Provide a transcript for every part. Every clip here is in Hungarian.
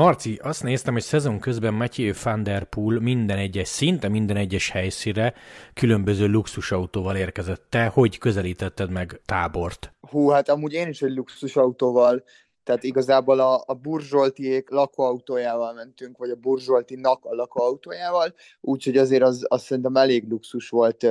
Marci, azt néztem, hogy szezon közben Mathieu van der Poel minden egyes, szinte minden egyes helyszíre különböző luxusautóval érkezett. Te hogy közelítetted meg tábort? Hú, hát amúgy én is egy luxusautóval tehát igazából a, a Burzsoltiék lakóautójával mentünk, vagy a Burzsoltinak a lakóautójával, úgyhogy azért az, az szerintem elég luxus volt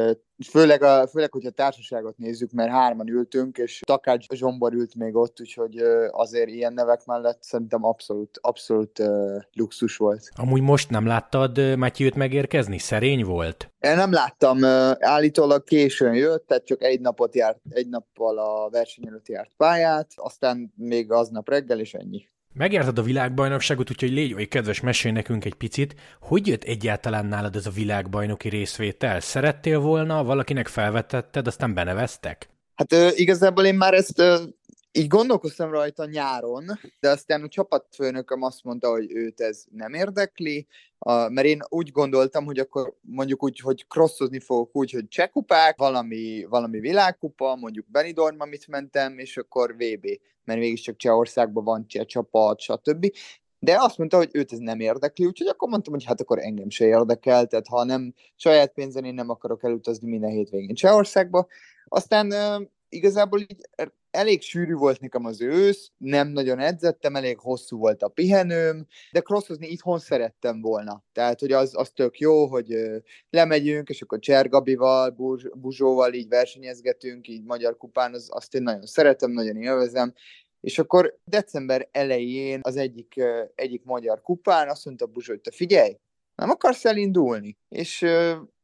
Főleg, a, főleg, hogyha társaságot nézzük, mert hárman ültünk, és Takács Zsombor ült még ott, úgyhogy azért ilyen nevek mellett szerintem abszolút, abszolút uh, luxus volt. Amúgy most nem láttad Matyőt megérkezni? Szerény volt? Én nem láttam, állítólag későn jött, tehát csak egy napot járt, egy nappal a verseny előtt járt pályát, aztán még aznap reggel, és ennyi. Megjártad a világbajnokságot, úgyhogy légy oly kedves, mesélj nekünk egy picit, hogy jött egyáltalán nálad ez a világbajnoki részvétel? Szerettél volna, valakinek felvetetted, aztán beneveztek? Hát igazából én már ezt így gondolkoztam rajta nyáron, de aztán a csapatfőnököm azt mondta, hogy őt ez nem érdekli, mert én úgy gondoltam, hogy akkor mondjuk úgy, hogy crossozni fogok úgy, hogy csekupák, valami, valami világkupa, mondjuk Benidorm, amit mentem, és akkor VB, mert mégiscsak Csehországban van cseh csapat, stb. De azt mondta, hogy őt ez nem érdekli, úgyhogy akkor mondtam, hogy hát akkor engem se érdekel, tehát ha nem saját pénzen én nem akarok elutazni minden hétvégén Csehországba. Aztán igazából így elég sűrű volt nekem az ősz, nem nagyon edzettem, elég hosszú volt a pihenőm, de crossozni itthon szerettem volna. Tehát, hogy az, az tök jó, hogy lemegyünk, és akkor Csergabival, Buzsóval így versenyezgetünk, így Magyar Kupán, az, azt én nagyon szeretem, nagyon élvezem, és akkor december elején az egyik, egyik magyar kupán azt mondta Buzsó, hogy te figyelj, nem akarsz elindulni? És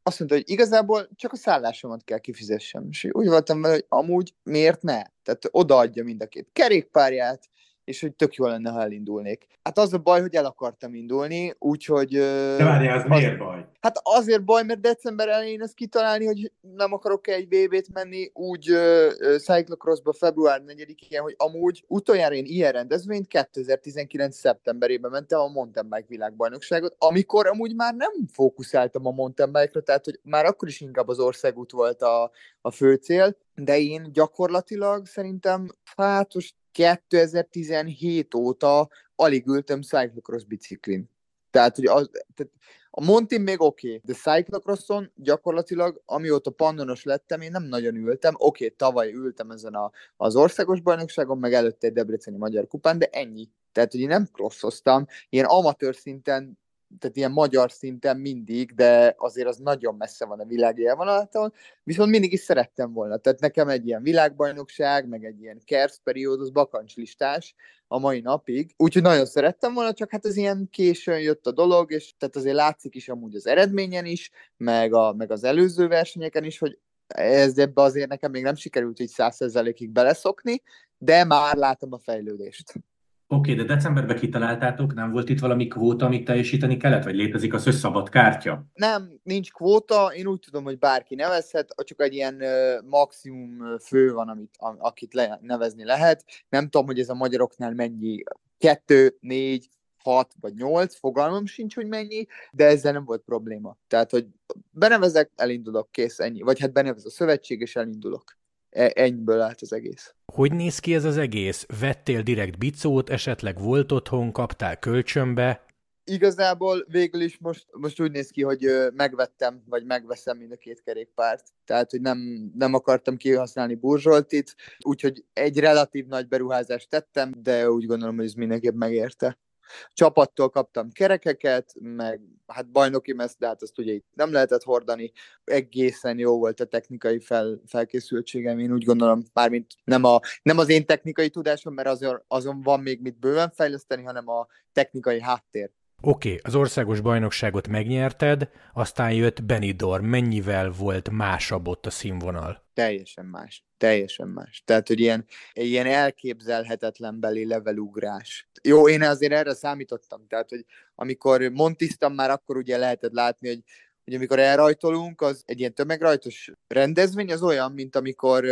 azt mondta, hogy igazából csak a szállásomat kell kifizessem. És úgy voltam vele, hogy amúgy miért ne? Tehát odaadja mind a két kerékpárját, és hogy tök jó lenne, ha elindulnék. Hát az a baj, hogy el akartam indulni, úgyhogy... De várjál, az, az miért baj? Hát azért baj, mert december elején ezt kitalálni, hogy nem akarok egy VB-t menni, úgy uh, cyclocrossba február 4-én, hogy amúgy utoljára én ilyen rendezvényt 2019. szeptemberében mentem a mountain bike világbajnokságot, amikor amúgy már nem fókuszáltam a mountain bike-ra, tehát hogy már akkor is inkább az országút volt a, a fő cél, de én gyakorlatilag szerintem hát most 2017 óta alig ültem cyclocross biciklin. Tehát, hogy az, tehát a Montin még oké, okay, de cyclocrosson gyakorlatilag, amióta pannonos lettem, én nem nagyon ültem. Oké, okay, tavaly ültem ezen a, az országos bajnokságon, meg előtte egy Debreceni Magyar Kupán, de ennyi. Tehát, hogy én nem crossoztam, ilyen amatőr szinten tehát ilyen magyar szinten mindig, de azért az nagyon messze van a világ élvonalától, viszont mindig is szerettem volna. Tehát nekem egy ilyen világbajnokság, meg egy ilyen KERS periódus bakancslistás a mai napig, úgyhogy nagyon szerettem volna, csak hát ez ilyen későn jött a dolog, és tehát azért látszik is amúgy az eredményen is, meg, a, meg az előző versenyeken is, hogy ez ebbe azért nekem még nem sikerült így százszerzelékig beleszokni, de már látom a fejlődést. Oké, okay, de decemberben kitaláltátok, nem volt itt valami kvóta, amit teljesíteni kellett, vagy létezik az, hogy szabad kártya? Nem, nincs kvóta, én úgy tudom, hogy bárki nevezhet, csak egy ilyen maximum fő van, amit, akit le, nevezni lehet. Nem tudom, hogy ez a magyaroknál mennyi, kettő, négy, hat vagy nyolc, fogalmam sincs, hogy mennyi, de ezzel nem volt probléma. Tehát, hogy benevezek, elindulok, kész, ennyi. Vagy hát benevez a szövetség, és elindulok. E, ennyiből állt az egész. Hogy néz ki ez az egész? Vettél direkt bicót, esetleg volt otthon, kaptál kölcsönbe? Igazából végül is most, most úgy néz ki, hogy megvettem, vagy megveszem mind a két kerékpárt. Tehát, hogy nem, nem akartam kihasználni burzsoltit, úgyhogy egy relatív nagy beruházást tettem, de úgy gondolom, hogy ez mindenképp megérte. Csapattól kaptam kerekeket, meg hát bajnoki messz, hát azt ugye itt nem lehetett hordani. Egészen jó volt a technikai fel, felkészültségem, én úgy gondolom, mármint nem, a, nem az én technikai tudásom, mert azon, azon van még mit bőven fejleszteni, hanem a technikai háttér. Oké, okay, az országos bajnokságot megnyerted, aztán jött Benidorm. Mennyivel volt másabb ott a színvonal? Teljesen más. Teljesen más. Tehát, hogy ilyen, ilyen elképzelhetetlen beli levelugrás. Jó, én azért erre számítottam. Tehát, hogy amikor montiztam már, akkor ugye lehetett látni, hogy hogy amikor elrajtolunk, az egy ilyen tömegrajtos rendezvény, az olyan, mint amikor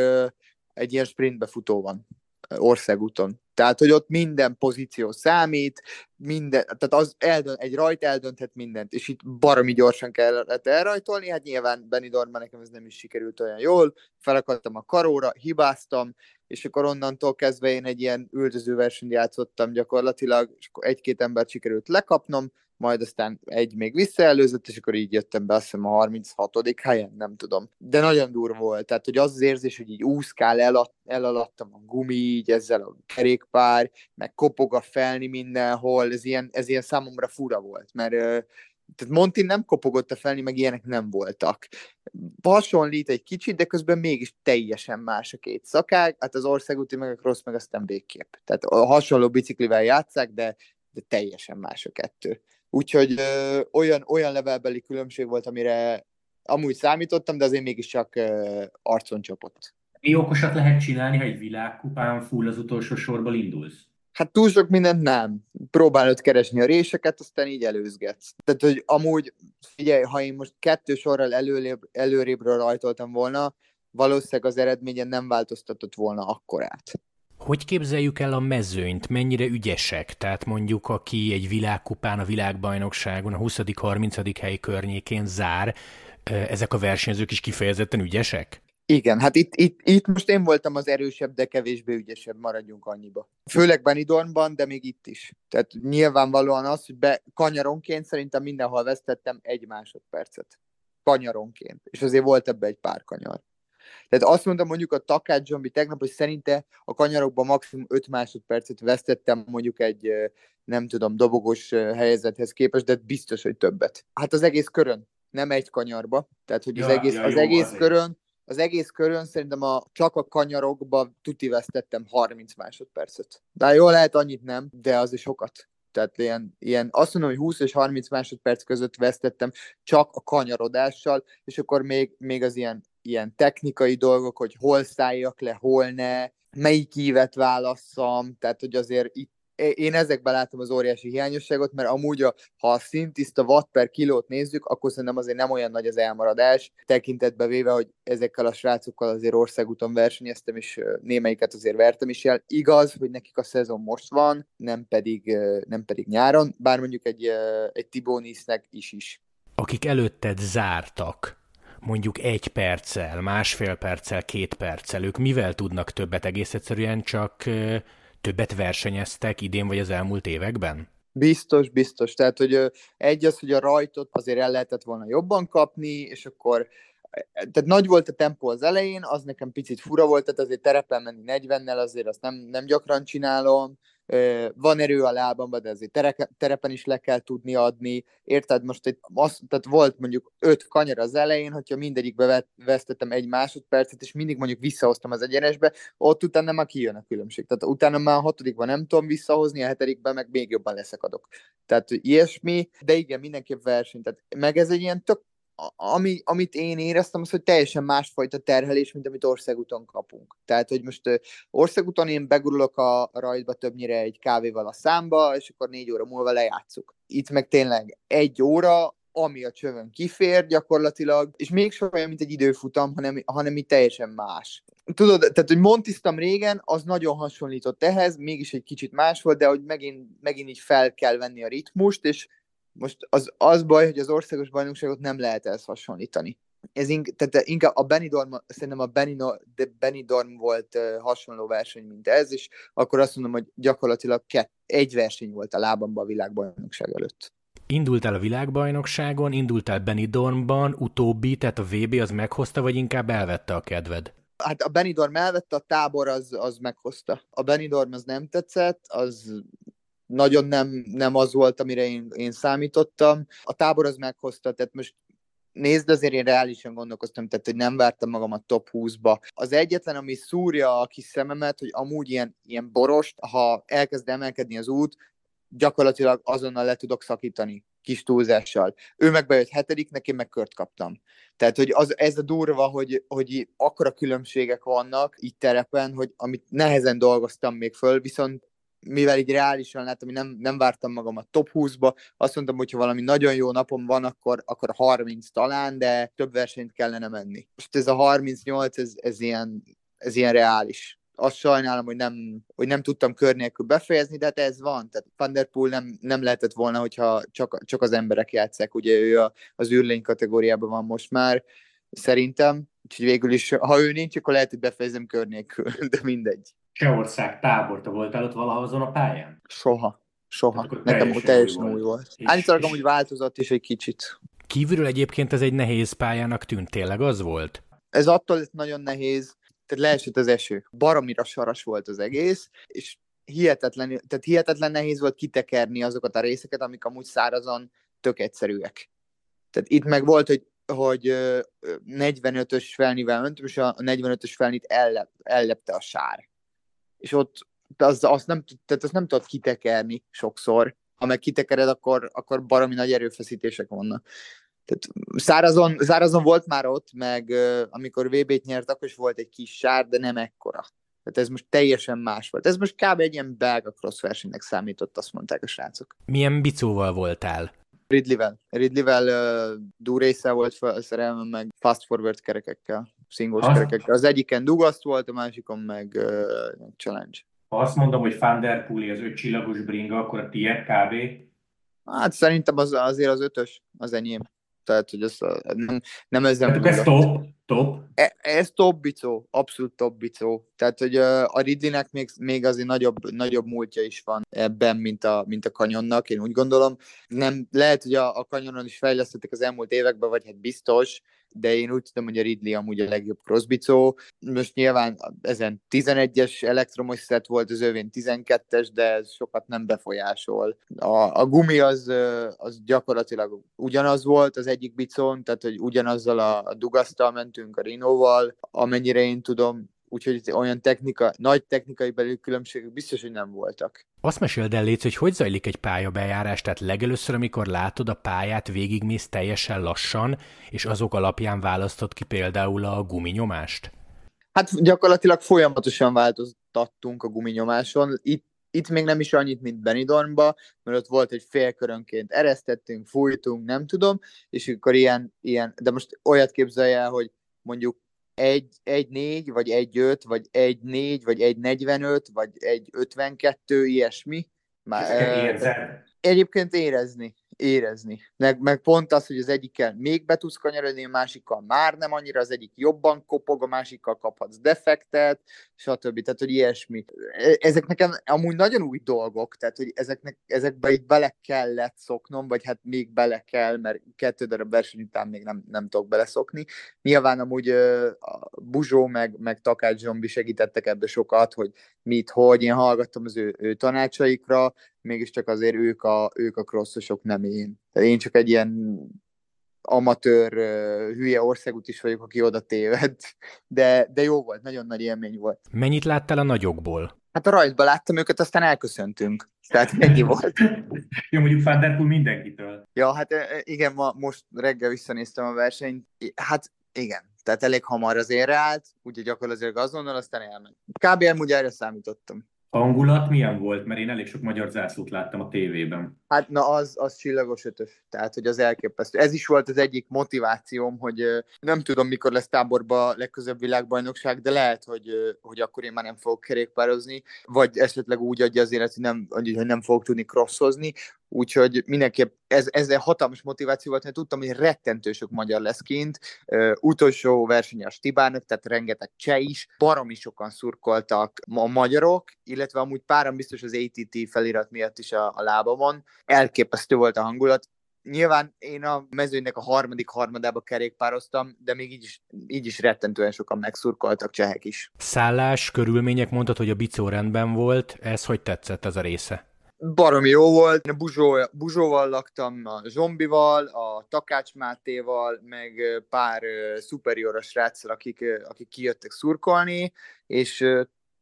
egy ilyen sprintbe futó van országúton. Tehát, hogy ott minden pozíció számít, minden, tehát az eldönt, egy rajt eldönthet mindent, és itt baromi gyorsan kellett elrajtolni, hát nyilván Benidormban nekem ez nem is sikerült olyan jól, felakadtam a karóra, hibáztam, és akkor onnantól kezdve én egy ilyen üldözőversenyt játszottam gyakorlatilag, és akkor egy-két embert sikerült lekapnom, majd aztán egy még visszaelőzött, és akkor így jöttem be, azt hiszem a 36. helyen, nem tudom. De nagyon durva volt, tehát hogy az az érzés, hogy így úszkál, el, elalattam a gumi, így ezzel a kerékpár, meg kopog a felni mindenhol, ez ilyen, ez ilyen számomra fura volt, mert tehát Monti nem kopogott a felni, meg ilyenek nem voltak. Hasonlít egy kicsit, de közben mégis teljesen más a két szakág, hát az országúti meg a cross meg aztán végképp. Tehát hasonló biciklivel játszák, de, de teljesen más a kettő. Úgyhogy ö, olyan, olyan levelbeli különbség volt, amire amúgy számítottam, de azért mégiscsak ö, arcon csapott. Mi okosat lehet csinálni, ha egy világkupán full az utolsó sorból indulsz? Hát túl sok mindent nem. Próbálod keresni a réseket, aztán így előzgetsz. Tehát, hogy amúgy, figyelj, ha én most kettő sorral előrébb, előrébről rajtoltam volna, valószínűleg az eredményen nem változtatott volna akkorát. Hogy képzeljük el a mezőnyt? Mennyire ügyesek? Tehát mondjuk, aki egy világkupán, a világbajnokságon a 20.-30. hely környékén zár, ezek a versenyzők is kifejezetten ügyesek? Igen, hát itt, itt, itt most én voltam az erősebb, de kevésbé ügyesebb, maradjunk annyiba. Főleg Benidormban, de még itt is. Tehát nyilvánvalóan az, hogy be, kanyaronként szerintem mindenhol vesztettem egy másodpercet. Kanyaronként. És azért volt ebbe egy pár kanyar. Tehát azt mondtam mondjuk a Takács Zsombi tegnap, hogy szerinte a kanyarokban maximum 5 másodpercet vesztettem mondjuk egy nem tudom, dobogós helyzethez képest, de biztos, hogy többet. Hát az egész körön, nem egy kanyarba. Tehát, hogy ja, az egész, ja, az egész körön, az egész körön szerintem a, csak a kanyarokba tuti vesztettem 30 másodpercet. De jó, lehet annyit nem, de az is sokat. Tehát ilyen, ilyen, azt mondom, hogy 20 és 30 másodperc között vesztettem csak a kanyarodással, és akkor még, még az ilyen, ilyen technikai dolgok, hogy hol szálljak le, hol ne, melyik ívet válasszam, tehát hogy azért itt én ezekben látom az óriási hiányosságot, mert amúgy, a, ha a szintiszta watt per kilót nézzük, akkor szerintem azért nem olyan nagy az elmaradás, tekintetbe véve, hogy ezekkel a srácokkal azért országúton versenyeztem, és némelyiket azért vertem is el. Igaz, hogy nekik a szezon most van, nem pedig, nem pedig nyáron, bár mondjuk egy, egy Tibónisznek is is. Akik előtted zártak, mondjuk egy perccel, másfél perccel, két perccel, ők mivel tudnak többet? Egész egyszerűen csak többet versenyeztek idén vagy az elmúlt években? Biztos, biztos. Tehát, hogy egy az, hogy a rajtot azért el lehetett volna jobban kapni, és akkor tehát nagy volt a tempó az elején, az nekem picit fura volt, tehát azért terepen menni 40-nel, azért azt nem, nem gyakran csinálom, van erő a lábamban, de azért tereke, terepen is le kell tudni adni. Érted? Most egy, az, tehát volt mondjuk öt kanyar az elején, hogyha mindegyikbe vesztettem egy másodpercet, és mindig mondjuk visszahoztam az egyenesbe, ott utána már kijön a különbség. Tehát utána már a hatodikban nem tudom visszahozni, a hetedikben meg még jobban leszakadok. Tehát ilyesmi, de igen, mindenképp verseny. Tehát meg ez egy ilyen tök ami, amit én éreztem, az, hogy teljesen másfajta terhelés, mint amit országúton kapunk. Tehát, hogy most országúton én begurulok a rajtba többnyire egy kávéval a számba, és akkor négy óra múlva lejátszuk. Itt meg tényleg egy óra, ami a csövön kifér gyakorlatilag, és még olyan, mint egy időfutam, hanem, hanem itt teljesen más. Tudod, tehát, hogy montiztam régen, az nagyon hasonlított ehhez, mégis egy kicsit más volt, de hogy megint, megint így fel kell venni a ritmust, és most az, az baj, hogy az országos bajnokságot nem lehet ezt hasonlítani. Ez ink, tehát inkább a Benidorm, szerintem a Benidorm, de Benidorm volt uh, hasonló verseny, mint ez, és akkor azt mondom, hogy gyakorlatilag kett, egy verseny volt a lábamban a világbajnokság előtt. Indultál a világbajnokságon, indultál Benidormban, utóbbi, tehát a VB az meghozta, vagy inkább elvette a kedved? Hát a Benidorm elvette, a tábor az, az meghozta. A Benidorm az nem tetszett, az nagyon nem, nem az volt, amire én, én számítottam. A tábor az meghozta, tehát most nézd, azért én reálisan gondolkoztam, tehát hogy nem vártam magam a top 20-ba. Az egyetlen, ami szúrja a kis szememet, hogy amúgy ilyen, ilyen borost, ha elkezd emelkedni az út, gyakorlatilag azonnal le tudok szakítani kis túlzással. Ő meg bejött hetediknek, én meg kört kaptam. Tehát, hogy az, ez a durva, hogy, hogy akkora különbségek vannak itt terepen, hogy amit nehezen dolgoztam még föl, viszont mivel így reálisan láttam, hogy nem, nem vártam magam a top 20-ba, azt mondtam, hogy ha valami nagyon jó napom van, akkor, akkor a 30 talán, de több versenyt kellene menni. Most ez a 38, ez, ez, ilyen, ez ilyen reális. azt sajnálom, hogy nem, hogy nem tudtam kör nélkül befejezni, de hát ez van. Tehát Van nem, nem lehetett volna, hogyha csak, csak az emberek játszák. Ugye ő a, az űrlény kategóriában van most már, szerintem. Úgyhogy végül is, ha ő nincs, akkor lehet, hogy befejezem kör nélkül, de mindegy. Csehország tábor, te voltál ott valaha azon a pályán? Soha. Soha. Nekem teljesen, teljesen új volt. Állítólag amúgy változott is egy kicsit. Kívülről egyébként ez egy nehéz pályának tűnt, tényleg az volt? Ez attól nagyon nehéz, tehát leesett az eső. Baromira saras volt az egész, és hihetetlen, tehát hihetetlen nehéz volt kitekerni azokat a részeket, amik amúgy szárazon tök egyszerűek. Tehát itt meg volt, hogy, hogy 45-ös felnivel mentem, és a 45-ös felnit ellep, ellepte a sár. És ott az, azt, nem, tehát azt nem tudod kitekerni sokszor. Ha meg kitekered, akkor, akkor baromi nagy erőfeszítések vannak. Tehát szárazon, szárazon volt már ott, meg amikor VB-t nyert, akkor is volt egy kis sár, de nem ekkora. Tehát ez most teljesen más volt. Ez most kb. egy ilyen belga cross versenynek számított, azt mondták a srácok. Milyen bicóval voltál? Ridley-vel. Ridley-vel uh, durésze volt felszerelve, meg fast forward kerekekkel, singles kerekekkel. Az egyiken dugaszt volt, a másikon meg uh, challenge. Ha azt mondom, hogy Van Der Poel az öt csillagos bringa, akkor a tiéd kb. Hát szerintem az, azért az ötös, az enyém. Tehát, hogy ez nem, nem ezzel... Tehát ez top, top? E, ez top bicó, abszolút top bicó. Tehát, hogy a Ridleynek még, még azért nagyobb, nagyobb múltja is van ebben, mint a, mint a kanyonnak, én úgy gondolom. Nem, lehet, hogy a, a kanyonon is fejlesztettek az elmúlt években, vagy hát biztos, de én úgy tudom, hogy a Ridley amúgy a legjobb crossbicó. Most nyilván ezen 11-es elektromos szett volt, az övén 12-es, de ez sokat nem befolyásol. A, a gumi az, az gyakorlatilag ugyanaz volt az egyik bicón, tehát hogy ugyanazzal a, a dugasztal mentünk, a Rinóval, amennyire én tudom, úgyhogy olyan technika, nagy technikai belül különbségek biztos, hogy nem voltak. Azt meséld el, Légy, hogy hogy zajlik egy pályabejárás, tehát legelőször, amikor látod a pályát, végigmész teljesen lassan, és azok alapján választod ki például a guminyomást? Hát gyakorlatilag folyamatosan változtattunk a guminyomáson. Itt itt még nem is annyit, mint Benidormba, mert ott volt egy félkörönként eresztettünk, fújtunk, nem tudom, és akkor ilyen, ilyen de most olyat képzelj el, hogy mondjuk egy, egy négy, vagy egy öt, vagy egy négy, vagy egy negyvenöt, vagy egy ötvenkettő, ilyesmi. Már, Egyébként érezni érezni. Meg, meg pont az, hogy az egyikkel még be tudsz kanyarodni, a másikkal már nem annyira, az egyik jobban kopog, a másikkal kaphatsz defektet, stb. Tehát, hogy ilyesmi. E, ezek nekem amúgy nagyon új dolgok, tehát, hogy ezeknek, ezekbe így bele kellett szoknom, vagy hát még bele kell, mert kettő darab verseny után még nem, nem tudok beleszokni. Nyilván amúgy a Buzsó meg, meg Takács Zsombi segítettek ebbe sokat, hogy mit, hogy én hallgattam az ő, ő tanácsaikra, mégiscsak azért ők a, ők a crossosok, nem én. Tehát én csak egy ilyen amatőr hülye országút is vagyok, aki oda téved, de, de jó volt, nagyon nagy élmény volt. Mennyit láttál a nagyokból? Hát a rajtban láttam őket, aztán elköszöntünk. Tehát ennyi volt. Jó, mondjuk Van mindenkitől. Ja, hát igen, ma, most reggel visszanéztem a versenyt. Hát igen, tehát elég hamar az érre állt, úgyhogy gyakorlatilag azonnal, aztán elment. Kb. amúgy erre számítottam hangulat milyen volt? Mert én elég sok magyar zászlót láttam a tévében. Hát na, az, az csillagos ötös. Tehát, hogy az elképesztő. Ez is volt az egyik motivációm, hogy nem tudom, mikor lesz táborba legközebb világbajnokság, de lehet, hogy, hogy akkor én már nem fogok kerékpározni, vagy esetleg úgy adja az élet, hogy nem, hogy nem fogok tudni crossozni, úgyhogy mindenképp ez, ez egy hatalmas motiváció volt, mert tudtam, hogy rettentő sok magyar lesz kint, uh, utolsó versenye a Stibának, tehát rengeteg cseh is, baromi sokan szurkoltak a magyarok, illetve amúgy páran biztos az ATT felirat miatt is a, a lábamon. Elképesztő volt a hangulat, Nyilván én a mezőnynek a harmadik harmadába kerékpároztam, de még így is, így is rettentően sokan megszurkoltak csehek is. Szállás, körülmények, mondtad, hogy a bicó rendben volt, ez hogy tetszett ez a része? baromi jó volt. A Buzsó, Buzsóval laktam, a Zsombival, a Takács Mátéval, meg pár szuperioros sráccal, akik, akik kijöttek szurkolni, és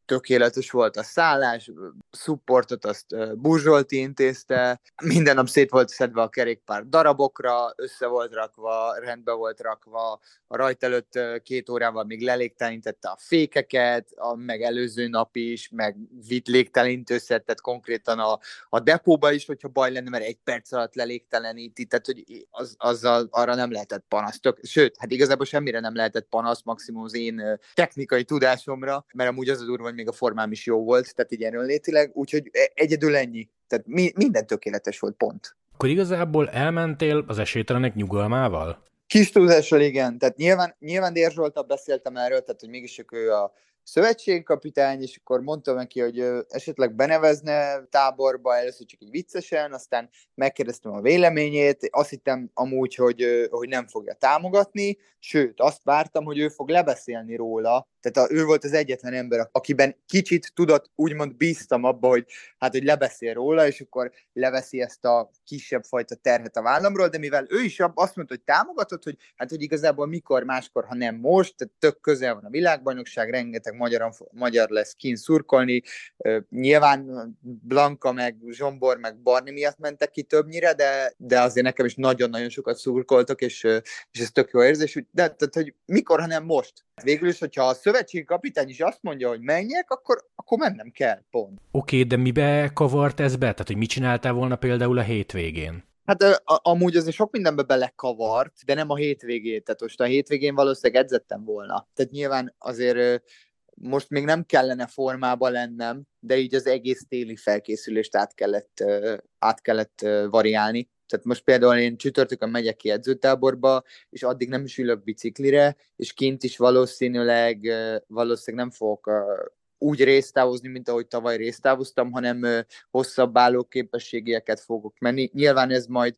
tökéletes volt a szállás, supportot azt Burzsolti intézte, minden nap szét volt szedve a kerékpár darabokra, össze volt rakva, rendbe volt rakva, a rajt előtt két órával még lelégtelenítette a fékeket, a, meg előző nap is, meg vitt légtelenítőszet, tehát konkrétan a, a depóba is, hogyha baj lenne, mert egy perc alatt lelégteleníti, tehát hogy az, azzal arra nem lehetett panasz. Tök, sőt, hát igazából semmire nem lehetett panasz, maximum az én technikai tudásomra, mert amúgy az a durva, hogy még a formám is jó volt, tehát így erőnlétileg, úgyhogy e, egyedül ennyi. Tehát mi, minden tökéletes volt, pont. Akkor igazából elmentél az esélytelenek nyugalmával? Kis túlzással igen, tehát nyilván, nyilván Dér Zsoltal beszéltem erről, tehát hogy mégis ő a szövetségkapitány, és akkor mondtam neki, hogy esetleg benevezne táborba, először csak egy viccesen, aztán megkérdeztem a véleményét, azt hittem amúgy, hogy, hogy nem fogja támogatni, sőt, azt vártam, hogy ő fog lebeszélni róla, tehát a, ő volt az egyetlen ember, akiben kicsit tudott, úgymond bíztam abba, hogy hát, hogy lebeszél róla, és akkor leveszi ezt a kisebb fajta terhet a vállamról, de mivel ő is azt mondta, hogy támogatott, hogy hát, hogy igazából mikor, máskor, ha nem most, tehát tök közel van a világbajnokság, rengeteg magyar, magyar lesz kint szurkolni, nyilván Blanka, meg Zsombor, meg Barni miatt mentek ki többnyire, de, de azért nekem is nagyon-nagyon sokat szurkoltak, és, és ez tök jó érzés, de tehát, hogy mikor, ha nem most. Végül is, hogyha a szövetségi kapitány is azt mondja, hogy menjek, akkor, akkor mennem kell, pont. Oké, okay, de mibe kavart ez be? Tehát, hogy mit csináltál volna például a hétvégén? Hát a, amúgy azért sok mindenbe belekavart, de nem a hétvégét. Tehát most a hétvégén valószínűleg edzettem volna. Tehát nyilván azért most még nem kellene formába lennem, de így az egész téli felkészülést át kellett, át kellett variálni. Tehát most például én csütörtökön megyek ki edzőtáborba, és addig nem is ülök biciklire, és kint is valószínűleg, valószínűleg nem fogok úgy résztávozni, mint ahogy tavaly résztávoztam, hanem hosszabb álló képességeket fogok menni. Nyilván ez majd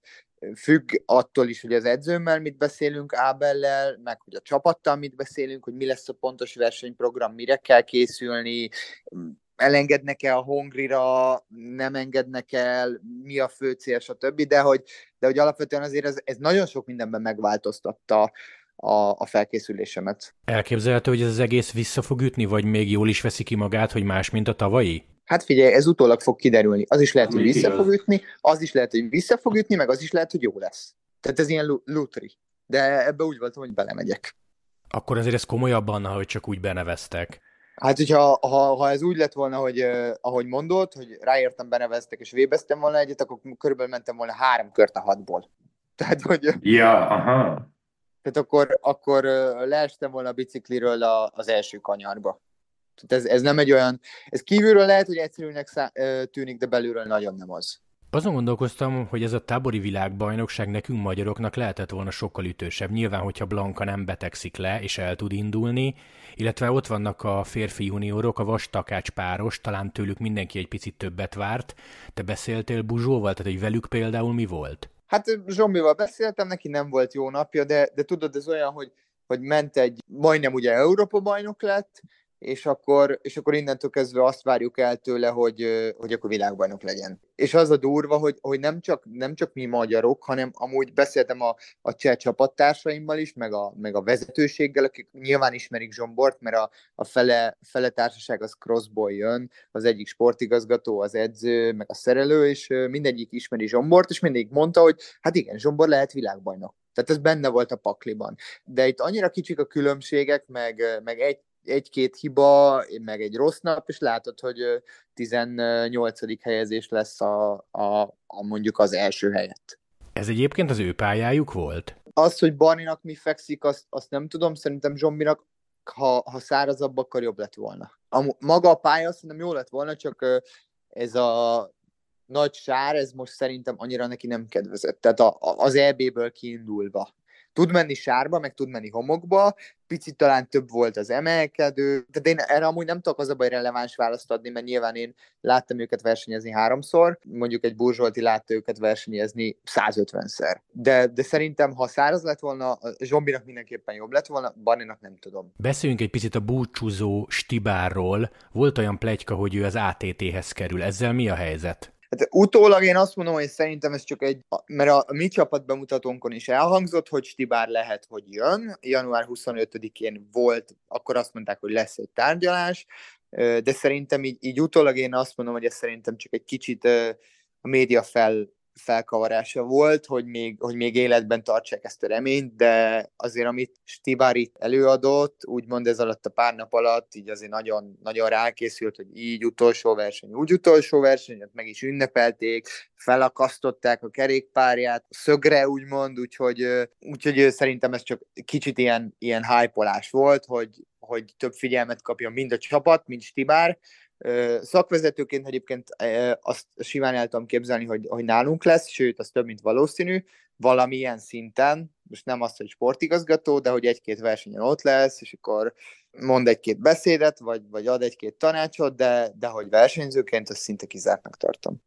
függ attól is, hogy az edzőmmel mit beszélünk, Ábellel, meg hogy a csapattal mit beszélünk, hogy mi lesz a pontos versenyprogram, mire kell készülni, elengednek-e a Hongrira, nem engednek el, mi a fő cél, stb. De hogy, de hogy alapvetően azért ez, ez nagyon sok mindenben megváltoztatta a, a felkészülésemet. Elképzelhető, hogy ez az egész vissza fog ütni, vagy még jól is veszi ki magát, hogy más, mint a tavalyi? Hát figyelj, ez utólag fog kiderülni. Az is lehet, hogy vissza fog ütni, az is lehet, hogy vissza fog ütni, meg az is lehet, hogy jó lesz. Tehát ez ilyen lutri. De ebbe úgy voltam, hogy belemegyek. Akkor azért ez komolyabban, hogy csak úgy beneveztek. Hát, hogyha ha, ha ez úgy lett volna, hogy uh, ahogy mondod, hogy ráértem, beneveztek és vébeztem volna egyet, akkor körülbelül mentem volna három kört a hatból. Tehát, hogy... Ja, aha. Tehát akkor, akkor uh, leestem volna a bicikliről a, az első kanyarba. Tehát ez, ez nem egy olyan... Ez kívülről lehet, hogy egyszerűnek szá- tűnik, de belülről nagyon nem az. Azon gondolkoztam, hogy ez a tábori világbajnokság nekünk magyaroknak lehetett volna sokkal ütősebb. Nyilván, hogyha Blanka nem betegszik le, és el tud indulni, illetve ott vannak a férfi juniorok, a vastakács páros, talán tőlük mindenki egy picit többet várt. Te beszéltél Buzsóval, tehát hogy velük például mi volt? Hát Zsombival beszéltem, neki nem volt jó napja, de, de tudod, ez olyan, hogy, hogy ment egy, majdnem ugye Európa bajnok lett, és akkor, és akkor innentől kezdve azt várjuk el tőle, hogy, hogy akkor világbajnok legyen. És az a durva, hogy, hogy nem, csak, nem csak mi magyarok, hanem amúgy beszéltem a, a cseh csapattársaimmal is, meg a, meg a vezetőséggel, akik nyilván ismerik Zsombort, mert a, a fele, fele társaság az crossból jön, az egyik sportigazgató, az edző, meg a szerelő, és mindegyik ismeri Zsombort, és mindig mondta, hogy hát igen, Zsombor lehet világbajnok. Tehát ez benne volt a pakliban. De itt annyira kicsik a különbségek, meg, meg egy egy-két hiba, meg egy rossz nap, és látod, hogy 18. helyezés lesz a, a, a mondjuk az első helyett. Ez egyébként az ő pályájuk volt? Az, hogy Barninak mi fekszik, azt, azt nem tudom, szerintem Zsombinak, ha, ha szárazabb, akkor jobb lett volna. A, maga a pálya szerintem jó lett volna, csak ez a nagy sár, ez most szerintem annyira neki nem kedvezett. Tehát a, az EB-ből kiindulva tud menni sárba, meg tud menni homokba, picit talán több volt az emelkedő, de én erre amúgy nem tudok az a baj releváns választ adni, mert nyilván én láttam őket versenyezni háromszor, mondjuk egy Burzsolti látta őket versenyezni 150-szer. De, de szerintem, ha száraz lett volna, Zsombinak mindenképpen jobb lett volna, Barninak nem tudom. Beszéljünk egy picit a búcsúzó Stibárról. Volt olyan plegyka, hogy ő az ATT-hez kerül. Ezzel mi a helyzet? Hát utólag én azt mondom, hogy szerintem ez csak egy, mert a, a mi csapat bemutatónkon is elhangzott, hogy Stibár lehet, hogy jön. Január 25-én volt, akkor azt mondták, hogy lesz egy tárgyalás, de szerintem így, így utólag én azt mondom, hogy ez szerintem csak egy kicsit a média fel felkavarása volt, hogy még, hogy még életben tartsák ezt a reményt, de azért, amit Stibár itt előadott, úgymond ez alatt a pár nap alatt, így azért nagyon, nagyon rákészült, hogy így utolsó verseny, úgy utolsó verseny, ott meg is ünnepelték, felakasztották a kerékpárját, szögre úgymond, úgyhogy, úgyhogy szerintem ez csak kicsit ilyen, ilyen hype volt, hogy, hogy több figyelmet kapjon mind a csapat, mind Stibár, Szakvezetőként egyébként azt simán el tudom képzelni, hogy, hogy nálunk lesz, sőt, az több, mint valószínű, valamilyen szinten, most nem azt, hogy sportigazgató, de hogy egy-két versenyen ott lesz, és akkor mond egy-két beszédet, vagy, vagy ad egy-két tanácsot, de, de hogy versenyzőként, azt szinte kizártnak tartom.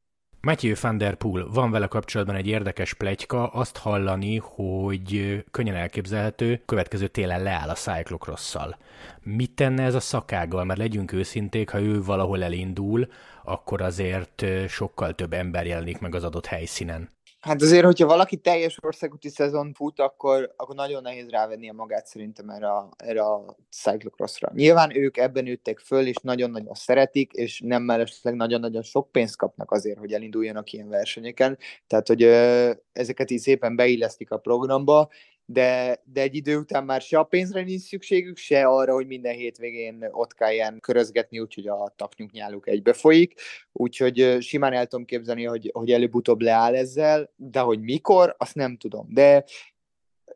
Matthew van der Poel, van vele kapcsolatban egy érdekes plegyka, azt hallani, hogy könnyen elképzelhető, következő télen leáll a cyclocross-szal. Mit tenne ez a szakággal? Mert legyünk őszinték, ha ő valahol elindul, akkor azért sokkal több ember jelenik meg az adott helyszínen. Hát azért, hogyha valaki teljes országúti szezon fut, akkor, akkor nagyon nehéz rávenni a magát szerintem erre a, erre a cyclocrossra. Nyilván ők ebben nőttek föl, és nagyon-nagyon szeretik, és nem mellesleg nagyon-nagyon sok pénzt kapnak azért, hogy elinduljanak ilyen versenyeken. Tehát, hogy ö, ezeket így szépen beillesztik a programba, de, de egy idő után már se a pénzre nincs szükségük, se arra, hogy minden hétvégén ott kelljen körözgetni, úgyhogy a taknyuk nyáluk egybe folyik. Úgyhogy simán el tudom képzelni, hogy, hogy előbb-utóbb leáll ezzel, de hogy mikor, azt nem tudom. De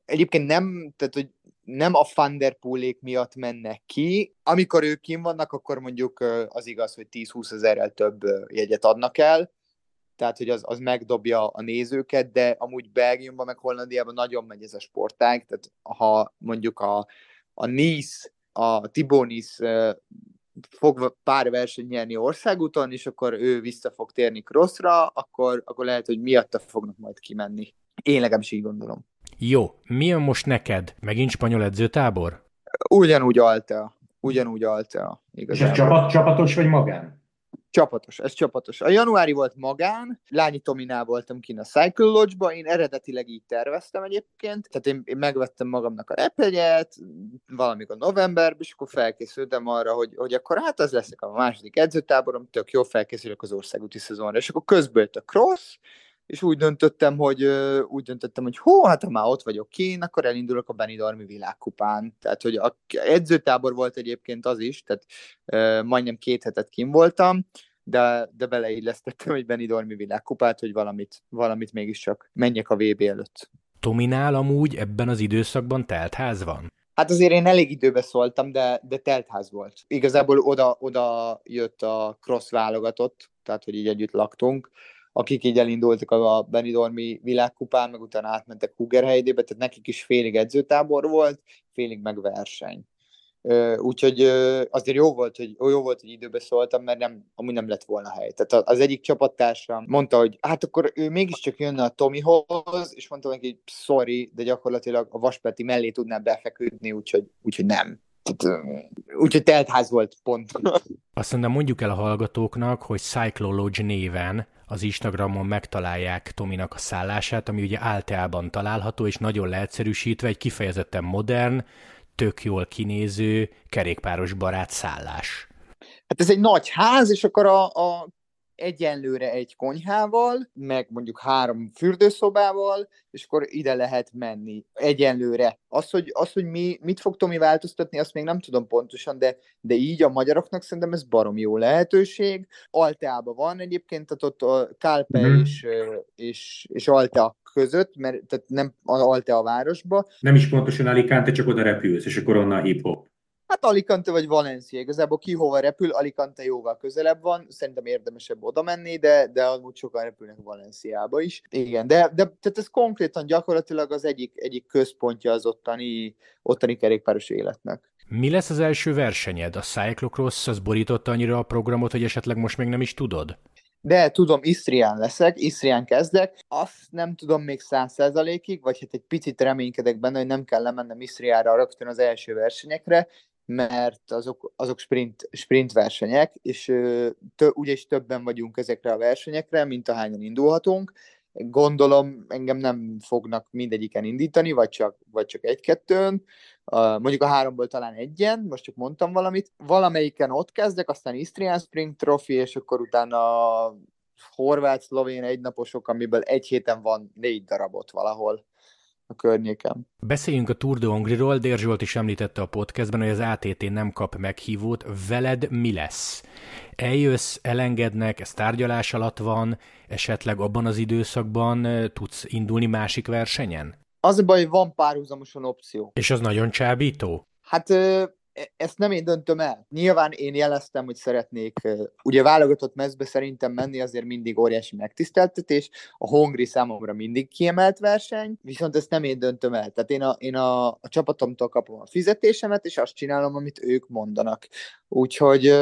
egyébként nem, tehát hogy nem a Thunderpoolék miatt mennek ki. Amikor ők kim vannak, akkor mondjuk az igaz, hogy 10-20 ezerrel több jegyet adnak el, tehát hogy az, az megdobja a nézőket, de amúgy Belgiumban meg Hollandiában nagyon megy ez a sportág, tehát ha mondjuk a, a Nice, a Tibonis fog pár versenyt nyerni országúton, és akkor ő vissza fog térni crossra, akkor, akkor lehet, hogy miatta fognak majd kimenni. Én legalábbis így gondolom. Jó, mi jön most neked? Megint spanyol edzőtábor? Ugyanúgy Altea. Ugyanúgy Altea. Igazából. És ez csapat, csapatos vagy magán? Csapatos, ez csapatos. A januári volt magán, Lányi Tominál voltam kint a Cycle Lodge-ba, én eredetileg így terveztem egyébként, tehát én, én megvettem magamnak a repegyet, valamikor novemberben, és akkor felkészültem arra, hogy, hogy akkor hát az leszek a második edzőtáborom, tök jó felkészülök az országúti szezonra, és akkor jött a cross, és úgy döntöttem, hogy úgy döntöttem, hogy hó, hát ha már ott vagyok kén, akkor elindulok a Benidormi világkupán. Tehát, hogy a edzőtábor volt egyébként az is, tehát uh, majdnem két hetet kim voltam, de, de beleillesztettem egy Benidormi világkupát, hogy valamit, valamit mégiscsak menjek a VB előtt. Tominál amúgy ebben az időszakban teltház van? Hát azért én elég időbe szóltam, de, de teltház volt. Igazából oda, oda jött a cross válogatott, tehát hogy így együtt laktunk, akik így elindultak a Benidormi világkupán, meg utána átmentek Hugerheidébe, tehát nekik is félig edzőtábor volt, félig meg verseny. Úgyhogy azért jó volt, hogy jó volt, hogy időbe szóltam, mert nem, amúgy nem lett volna hely. Tehát az egyik csapattársam mondta, hogy hát akkor ő mégiscsak jönne a Tomihoz, és mondta neki, sorry, de gyakorlatilag a Vaspeti mellé tudná befeküdni, úgyhogy, úgyhogy nem. Úgyhogy teltház volt, pont. Azt mondom, mondjuk el a hallgatóknak, hogy Cyclology néven az Instagramon megtalálják Tominak a szállását, ami ugye általában található, és nagyon leegyszerűsítve egy kifejezetten modern, tök jól kinéző, kerékpáros barát szállás. Hát ez egy nagy ház, és akkor a, a egyenlőre egy konyhával, meg mondjuk három fürdőszobával, és akkor ide lehet menni egyenlőre. Az, hogy, az, hogy mi, mit fog Tomi változtatni, azt még nem tudom pontosan, de, de így a magyaroknak szerintem ez barom jó lehetőség. Alteában van egyébként, tehát ott a Kálpe mm. és, és, és Altea között, mert tehát nem Altea a városba. Nem is pontosan Alicante, csak oda repülsz, és akkor onnan hip-hop. Hát Alicante vagy Valencia, igazából ki hova repül, Alicante jóval közelebb van, szerintem érdemesebb oda menni, de, de amúgy sokan repülnek Valenciába is. Igen, de, de tehát ez konkrétan gyakorlatilag az egyik, egyik központja az ottani, ottani kerékpáros életnek. Mi lesz az első versenyed? A Cyclocross az borította annyira a programot, hogy esetleg most még nem is tudod? De tudom, Isztrián leszek, Isztrián kezdek, azt nem tudom még száz százalékig, vagy hát egy picit reménykedek benne, hogy nem kell lemennem Isztriára rögtön az első versenyekre, mert azok, azok sprint, sprint versenyek, és tö, úgyis többen vagyunk ezekre a versenyekre, mint ahányan indulhatunk. Gondolom, engem nem fognak mindegyiken indítani, vagy csak, vagy csak egy-kettőn. mondjuk a háromból talán egyen, most csak mondtam valamit. Valamelyiken ott kezdek, aztán Istrian Spring Trophy, és akkor utána horvát-szlovén egynaposok, amiből egy héten van négy darabot valahol a környéken. Beszéljünk a Tour de Hongriról. Dér Zsolt is említette a podcastben, hogy az ATT nem kap meghívót. Veled mi lesz? Eljössz, elengednek, ez tárgyalás alatt van, esetleg abban az időszakban tudsz indulni másik versenyen? Az a baj, hogy van párhuzamosan opció. És az nagyon csábító? Hát ezt nem én döntöm el. Nyilván én jeleztem, hogy szeretnék, ugye válogatott mezbe szerintem menni azért mindig óriási megtiszteltetés, a Hongri számomra mindig kiemelt verseny, viszont ezt nem én döntöm el. Tehát én a, én a, a csapatomtól kapom a fizetésemet, és azt csinálom, amit ők mondanak. Úgyhogy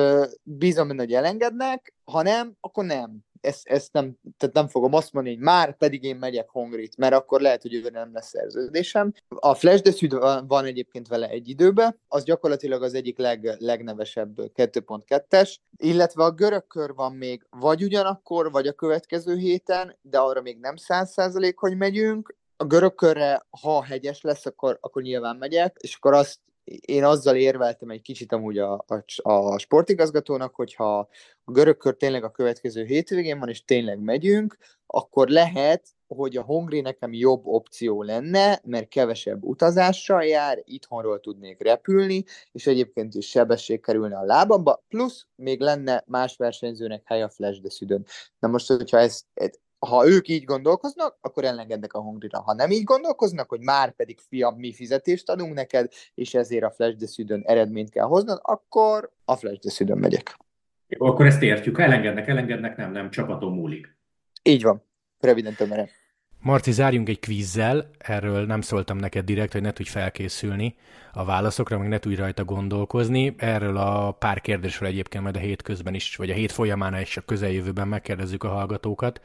bízom benne, hogy elengednek, ha nem, akkor nem ezt, ezt nem, tehát nem fogom azt mondani, hogy már pedig én megyek Hongrit, mert akkor lehet, hogy jövőre nem lesz szerződésem. A Flash de Sud van egyébként vele egy időben, az gyakorlatilag az egyik leg, legnevesebb 2.2-es, illetve a görög kör van még vagy ugyanakkor, vagy a következő héten, de arra még nem száz százalék, hogy megyünk, a görög körre, ha hegyes lesz, akkor, akkor nyilván megyek, és akkor azt én azzal érveltem egy kicsit amúgy a, a, a sportigazgatónak, hogyha a görög kör tényleg a következő hétvégén van, és tényleg megyünk, akkor lehet, hogy a Hongri nekem jobb opció lenne, mert kevesebb utazással jár, itthonról tudnék repülni, és egyébként is sebesség kerülne a lábamba, plusz még lenne más versenyzőnek hely a Flash de Südön. Na most, hogyha ezt, ha ők így gondolkoznak, akkor elengednek a Hongrira. Ha nem így gondolkoznak, hogy már pedig fiam, mi fizetést adunk neked, és ezért a Flash de Südön eredményt kell hoznod, akkor a Flash de Südön megyek. Jó, akkor ezt értjük. Elengednek, elengednek, nem, nem, csapatom múlik. Így van. Röviden tömören. Marci, zárjunk egy kvízzel, erről nem szóltam neked direkt, hogy ne tudj felkészülni a válaszokra, meg ne tudj rajta gondolkozni. Erről a pár kérdésről egyébként majd a hét közben is, vagy a hét folyamán és a közeljövőben megkérdezzük a hallgatókat.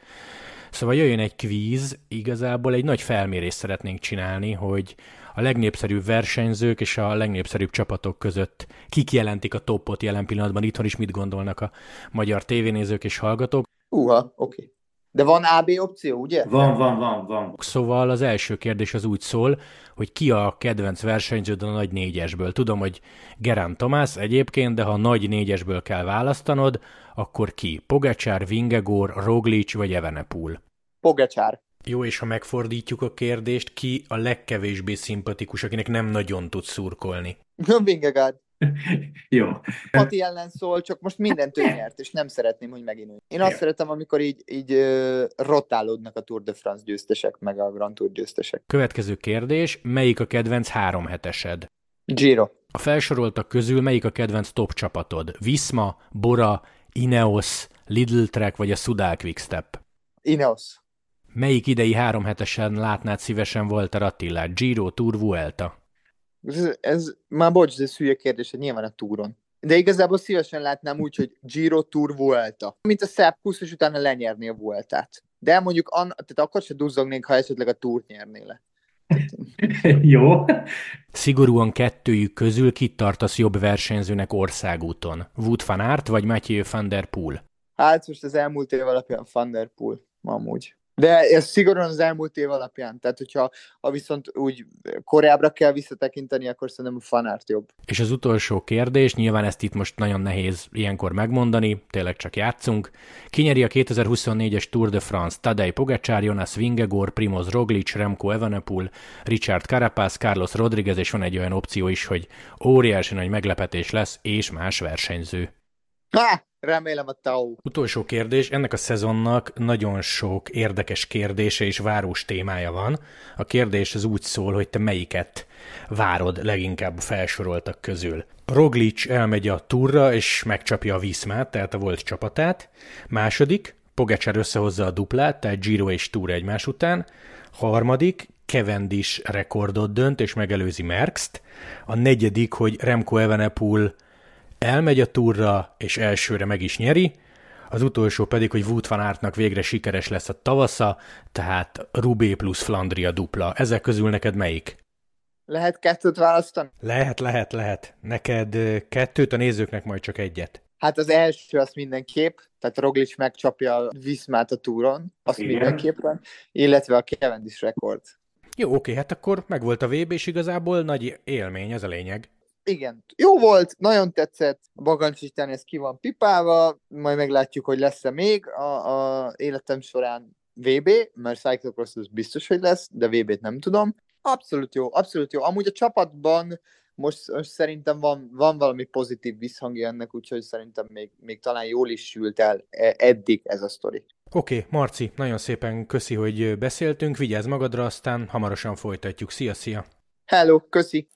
Szóval jöjjön egy kvíz, igazából egy nagy felmérést szeretnénk csinálni, hogy a legnépszerűbb versenyzők és a legnépszerűbb csapatok között kik jelentik a topot jelen pillanatban, itthon is mit gondolnak a magyar tévénézők és hallgatók. Uha, oké. Okay. De van AB opció, ugye? Van, van, van, van. Szóval az első kérdés az úgy szól, hogy ki a kedvenc versenyződ a nagy négyesből. Tudom, hogy Gerán Tomás egyébként, de ha a nagy négyesből kell választanod, akkor ki? Pogacsár, Vingegor, Roglic vagy Evenepul? Pogacsár. Jó, és ha megfordítjuk a kérdést, ki a legkevésbé szimpatikus, akinek nem nagyon tud szurkolni? Vingegard. Jó. Pati ellen szól, csak most mindent ő nyert, és nem szeretném, hogy megint ő. Én azt Jó. szeretem, amikor így, így uh, rotálódnak a Tour de France győztesek, meg a Grand Tour győztesek. Következő kérdés, melyik a kedvenc három hetesed? Giro. A felsoroltak közül melyik a kedvenc top csapatod? Visma, Bora, Ineos, Lidl Trek vagy a Sudal Quickstep? Ineos. Melyik idei három hetesen látnád szívesen Walter Attila? Giro, Tour, Vuelta? Ez, ez már bocs, ez hülye kérdés, hogy nyilván a túron. De igazából szívesen látnám úgy, hogy Giro Tour Vuelta. Mint a Sepp Kusz, és utána lenyerni a Vueltát. De mondjuk, an, tehát akkor se duzzognék, ha esetleg a Tour nyerné le. Jó. Szigorúan kettőjük közül kit tartasz jobb versenyzőnek országúton? Wood van Aert vagy Mathieu van der Poel? Hát most az elmúlt év alapján van der Poel, amúgy. De ez szigorúan az elmúlt év alapján. Tehát, hogyha ha viszont úgy korábbra kell visszatekinteni, akkor szerintem a fanárt jobb. És az utolsó kérdés, nyilván ezt itt most nagyon nehéz ilyenkor megmondani, tényleg csak játszunk. Kinyeri a 2024-es Tour de France Tadej Pogacsár, Jonas Vingegor, Primoz Roglic, Remco Evenepoel, Richard Carapaz, Carlos Rodriguez, és van egy olyan opció is, hogy óriási nagy meglepetés lesz, és más versenyző. Ha! Remélem a Tau. Utolsó kérdés. Ennek a szezonnak nagyon sok érdekes kérdése és várós témája van. A kérdés az úgy szól, hogy te melyiket várod leginkább felsoroltak közül. Roglic elmegy a túra és megcsapja a Viszmát, tehát a volt csapatát. Második, Pogacar összehozza a duplát, tehát Giro és Tour egymás után. Harmadik, Cavendish rekordot dönt és megelőzi Merckx-t. A negyedik, hogy Remco Evenepoel elmegy a túra, és elsőre meg is nyeri, az utolsó pedig, hogy Wout van Aertnak végre sikeres lesz a tavasza, tehát Rubé plusz Flandria dupla. Ezek közül neked melyik? Lehet kettőt választani? Lehet, lehet, lehet. Neked kettőt, a nézőknek majd csak egyet. Hát az első az mindenképp, tehát Roglic megcsapja a Viszmát a túron, azt Igen. mindenképpen, illetve a Cavendish rekord. Jó, oké, hát akkor megvolt a VB, és igazából nagy élmény, ez a lényeg. Igen, jó volt, nagyon tetszett, a Bagancsisztán ez ki van pipálva, majd meglátjuk, hogy lesz-e még a, a életem során VB, mert Cyclocross az biztos, hogy lesz, de VB-t nem tudom. Abszolút jó, abszolút jó. Amúgy a csapatban most, most szerintem van, van valami pozitív visszhangja ennek, úgyhogy szerintem még, még talán jól is sült el e, eddig ez a sztori. Oké, okay, Marci, nagyon szépen köszi, hogy beszéltünk, vigyázz magadra, aztán hamarosan folytatjuk. Szia, szia! Hello, köszi!